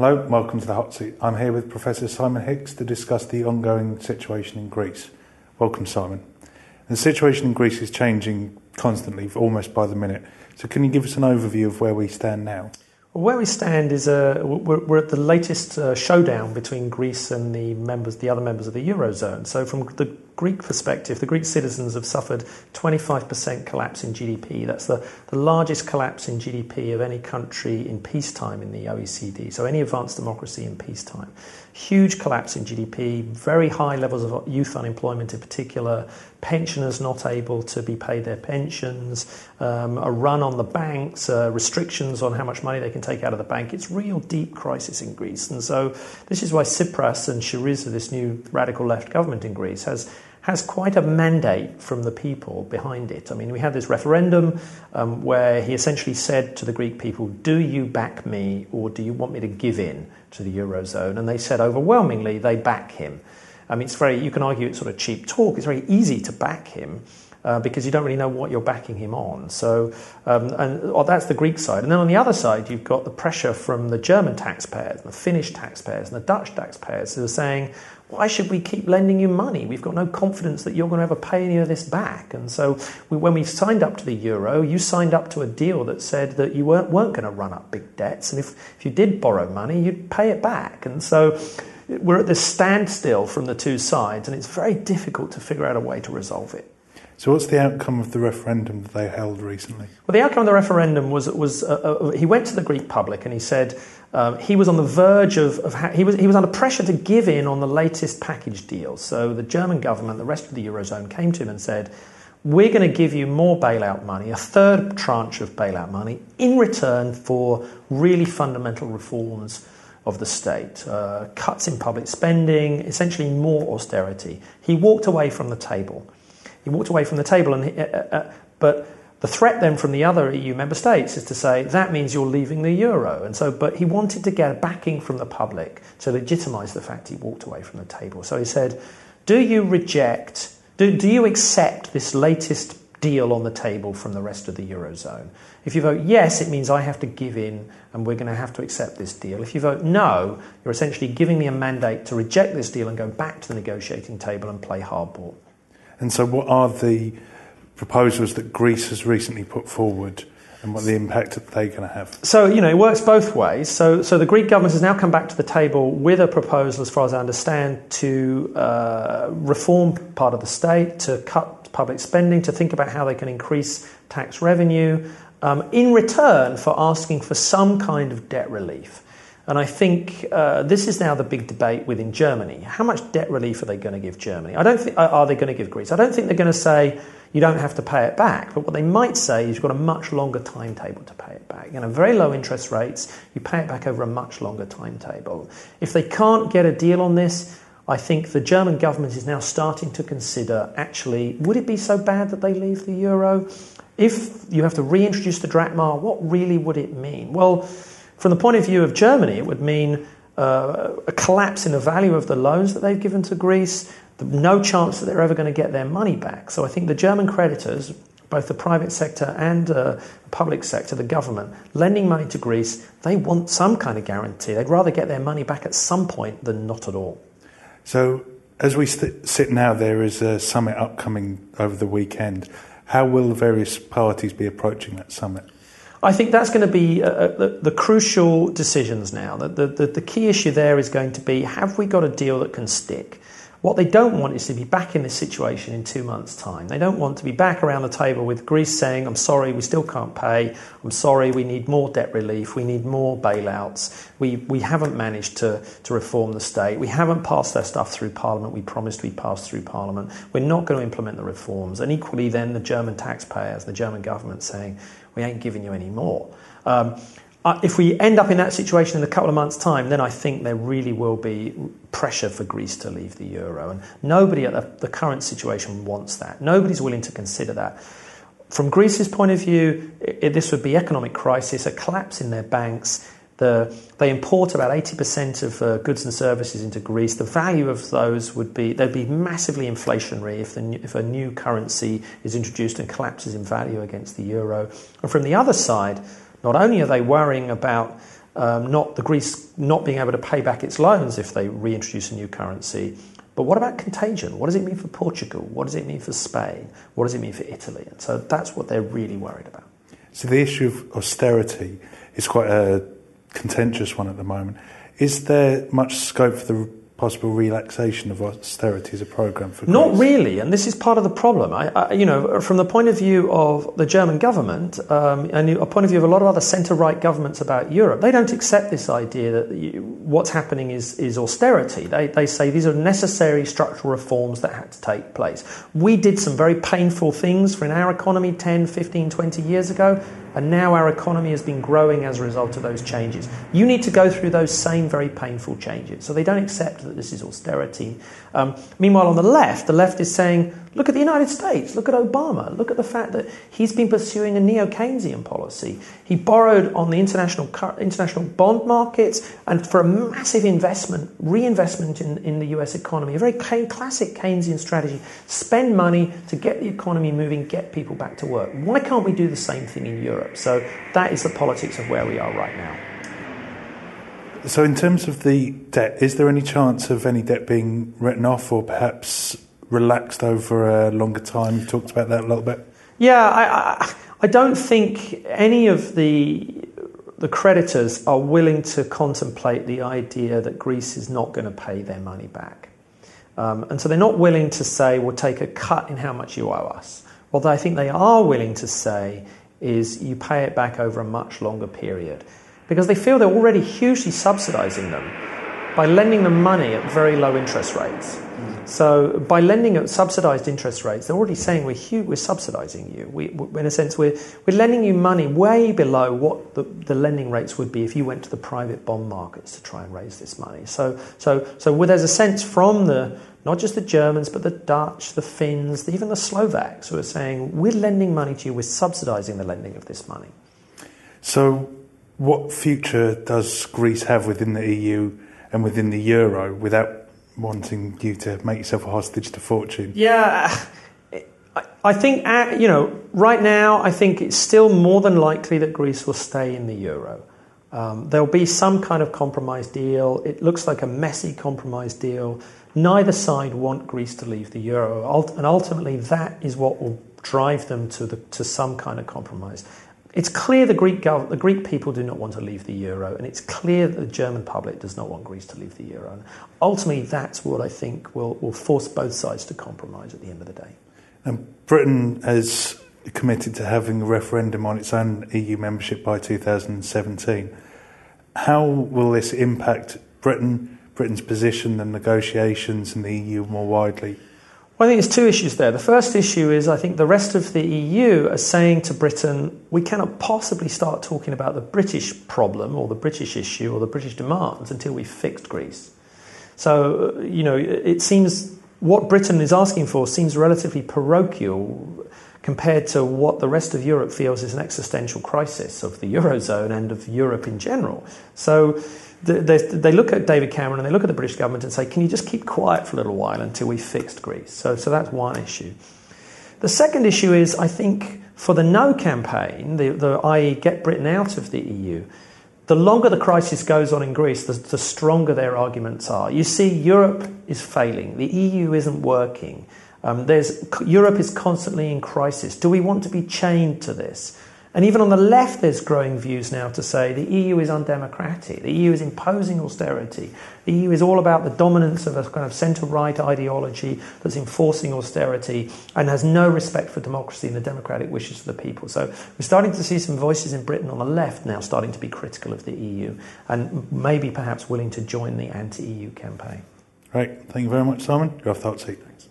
Hello, welcome to the Hot Seat. I'm here with Professor Simon Hicks to discuss the ongoing situation in Greece. Welcome, Simon. The situation in Greece is changing constantly, almost by the minute. So, can you give us an overview of where we stand now? Where we stand is uh, we're, we're, at the latest uh, showdown between Greece and the members, the other members of the eurozone. So, from the Greek perspective, the Greek citizens have suffered 25% collapse in GDP. That's the, the largest collapse in GDP of any country in peacetime in the OECD, so any advanced democracy in peacetime. Huge collapse in GDP, very high levels of youth unemployment in particular, pensioners not able to be paid their pensions, um, a run on the banks, uh, restrictions on how much money they can take out of the bank. It's real deep crisis in Greece. And so this is why Tsipras and Syriza, this new radical left government in Greece, has has quite a mandate from the people behind it. I mean, we had this referendum um, where he essentially said to the Greek people, Do you back me or do you want me to give in to the Eurozone? And they said overwhelmingly they back him. I mean, it's very, you can argue it's sort of cheap talk. It's very easy to back him. Uh, because you don't really know what you're backing him on. So, um, and well, that's the Greek side. And then on the other side, you've got the pressure from the German taxpayers, the Finnish taxpayers, and the Dutch taxpayers who are saying, why should we keep lending you money? We've got no confidence that you're going to ever pay any of this back. And so, we, when we signed up to the euro, you signed up to a deal that said that you weren't, weren't going to run up big debts. And if, if you did borrow money, you'd pay it back. And so, we're at this standstill from the two sides, and it's very difficult to figure out a way to resolve it. So, what's the outcome of the referendum that they held recently? Well, the outcome of the referendum was was uh, uh, he went to the Greek public and he said um, he was on the verge of, of ha- he, was, he was under pressure to give in on the latest package deal. So the German government, the rest of the Eurozone, came to him and said, We're going to give you more bailout money, a third tranche of bailout money, in return for really fundamental reforms of the state, uh, cuts in public spending, essentially more austerity. He walked away from the table. He walked away from the table, and uh, uh, uh but the threat then from the other EU member states is to say that means you're leaving the euro. And so, but he wanted to get backing from the public to legitimise the fact he walked away from the table. So he said, Do you reject, do, do you accept this latest deal on the table from the rest of the eurozone? If you vote yes, it means I have to give in and we're going to have to accept this deal. If you vote no, you're essentially giving me a mandate to reject this deal and go back to the negotiating table and play hardball. And so, what are the proposals that Greece has recently put forward and what the impact that they're going to have? So, you know, it works both ways. So, so the Greek government has now come back to the table with a proposal, as far as I understand, to uh, reform part of the state, to cut public spending, to think about how they can increase tax revenue, um, in return for asking for some kind of debt relief. And I think uh, this is now the big debate within Germany. How much debt relief are they going to give Germany? I don't think, are they going to give Greece? I don't think they're going to say you don't have to pay it back. But what they might say is you've got a much longer timetable to pay it back. You know, very low interest rates, you pay it back over a much longer timetable. If they can't get a deal on this, I think the German government is now starting to consider actually, would it be so bad that they leave the euro? If you have to reintroduce the drachma, what really would it mean? Well, from the point of view of Germany, it would mean uh, a collapse in the value of the loans that they've given to Greece, no chance that they're ever going to get their money back. So I think the German creditors, both the private sector and uh, the public sector, the government, lending money to Greece, they want some kind of guarantee. They'd rather get their money back at some point than not at all. So, as we st- sit now, there is a summit upcoming over the weekend. How will the various parties be approaching that summit? I think that's going to be uh, uh, the, the, crucial decisions now. The, the, the, key issue there is going to be have we got a deal that can stick? What they don't want is to be back in this situation in two months' time. They don't want to be back around the table with Greece saying, I'm sorry, we still can't pay. I'm sorry, we need more debt relief. We need more bailouts. We, we haven't managed to, to reform the state. We haven't passed their stuff through Parliament. We promised we'd pass through Parliament. We're not going to implement the reforms. And equally, then the German taxpayers, the German government saying, we ain't giving you any more. Um, uh, if we end up in that situation in a couple of months' time, then I think there really will be pressure for Greece to leave the euro. And nobody at the, the current situation wants that. Nobody's willing to consider that. From Greece's point of view, it, this would be economic crisis, a collapse in their banks. The, they import about 80% of uh, goods and services into Greece. The value of those would be, they'd be massively inflationary if, the, if a new currency is introduced and collapses in value against the euro. And from the other side, not only are they worrying about um, not the Greece not being able to pay back its loans if they reintroduce a new currency. But what about contagion? What does it mean for Portugal? What does it mean for Spain? What does it mean for Italy? And so that's what they're really worried about. So the issue of austerity is quite a contentious one at the moment. Is there much scope for the possible relaxation of austerity as a program for Not really, and this is part of the problem. I, I, you know, from the point of view of the German government um, and a point of view of a lot of other centre-right governments about Europe, they don't accept this idea that you, what's happening is, is austerity. They, they say these are necessary structural reforms that had to take place. We did some very painful things for in our economy 10, 15, 20 years ago and now our economy has been growing as a result of those changes. You need to go through those same very painful changes. So they don't accept that this is austerity. Um, meanwhile, on the left, the left is saying, look at the United States, look at Obama, look at the fact that he's been pursuing a neo Keynesian policy. He borrowed on the international, international bond markets and for a massive investment, reinvestment in, in the US economy, a very classic Keynesian strategy spend money to get the economy moving, get people back to work. Why can't we do the same thing in Europe? So that is the politics of where we are right now. So, in terms of the debt, is there any chance of any debt being written off or perhaps relaxed over a longer time? You talked about that a little bit. Yeah, I, I, I don't think any of the the creditors are willing to contemplate the idea that Greece is not going to pay their money back. Um, and so they're not willing to say, we'll take a cut in how much you owe us. What I think they are willing to say is you pay it back over a much longer period because they feel they're already hugely subsidizing them by lending them money at very low interest rates. So, by lending at subsidized interest rates, they're already saying we're, hu- we're subsidizing you. We, in a sense, we're, we're lending you money way below what the, the lending rates would be if you went to the private bond markets to try and raise this money. So, so, so there's a sense from the not just the Germans, but the Dutch, the Finns, even the Slovaks who are saying, we're lending money to you, we're subsidizing the lending of this money. So, what future does Greece have within the EU and within the euro without wanting you to make yourself a hostage to fortune? Yeah. I think, uh, you know, right now, I think it's still more than likely that Greece will stay in the euro. Um, there'll be some kind of compromise deal. It looks like a messy compromise deal. Neither side want Greece to leave the euro, and ultimately, that is what will drive them to, the, to some kind of compromise. It's clear the Greek, gov- the Greek people do not want to leave the euro, and it's clear that the German public does not want Greece to leave the euro. And ultimately, that's what I think will, will force both sides to compromise at the end of the day. And Britain has committed to having a referendum on its own EU membership by 2017. How will this impact Britain, Britain's position and negotiations in the EU more widely? Well, I think there's two issues there. The first issue is I think the rest of the EU are saying to Britain, we cannot possibly start talking about the British problem or the British issue or the British demands until we've fixed Greece. So, you know, it seems what Britain is asking for seems relatively parochial compared to what the rest of Europe feels is an existential crisis of the Eurozone and of Europe in general. So, they, they look at David Cameron and they look at the British government and say, can you just keep quiet for a little while until we fixed Greece? So, so that's one issue. The second issue is, I think, for the no campaign, the, the i.e., get Britain out of the EU, the longer the crisis goes on in Greece, the, the stronger their arguments are. You see, Europe is failing, the EU isn't working. Um, there's, Europe is constantly in crisis. Do we want to be chained to this? And even on the left, there's growing views now to say the EU is undemocratic, the EU is imposing austerity, the EU is all about the dominance of a kind of centre right ideology that's enforcing austerity and has no respect for democracy and the democratic wishes of the people. So we're starting to see some voices in Britain on the left now starting to be critical of the EU and maybe perhaps willing to join the anti EU campaign. Right. Thank you very much, Simon. Off the hot seat. Thanks.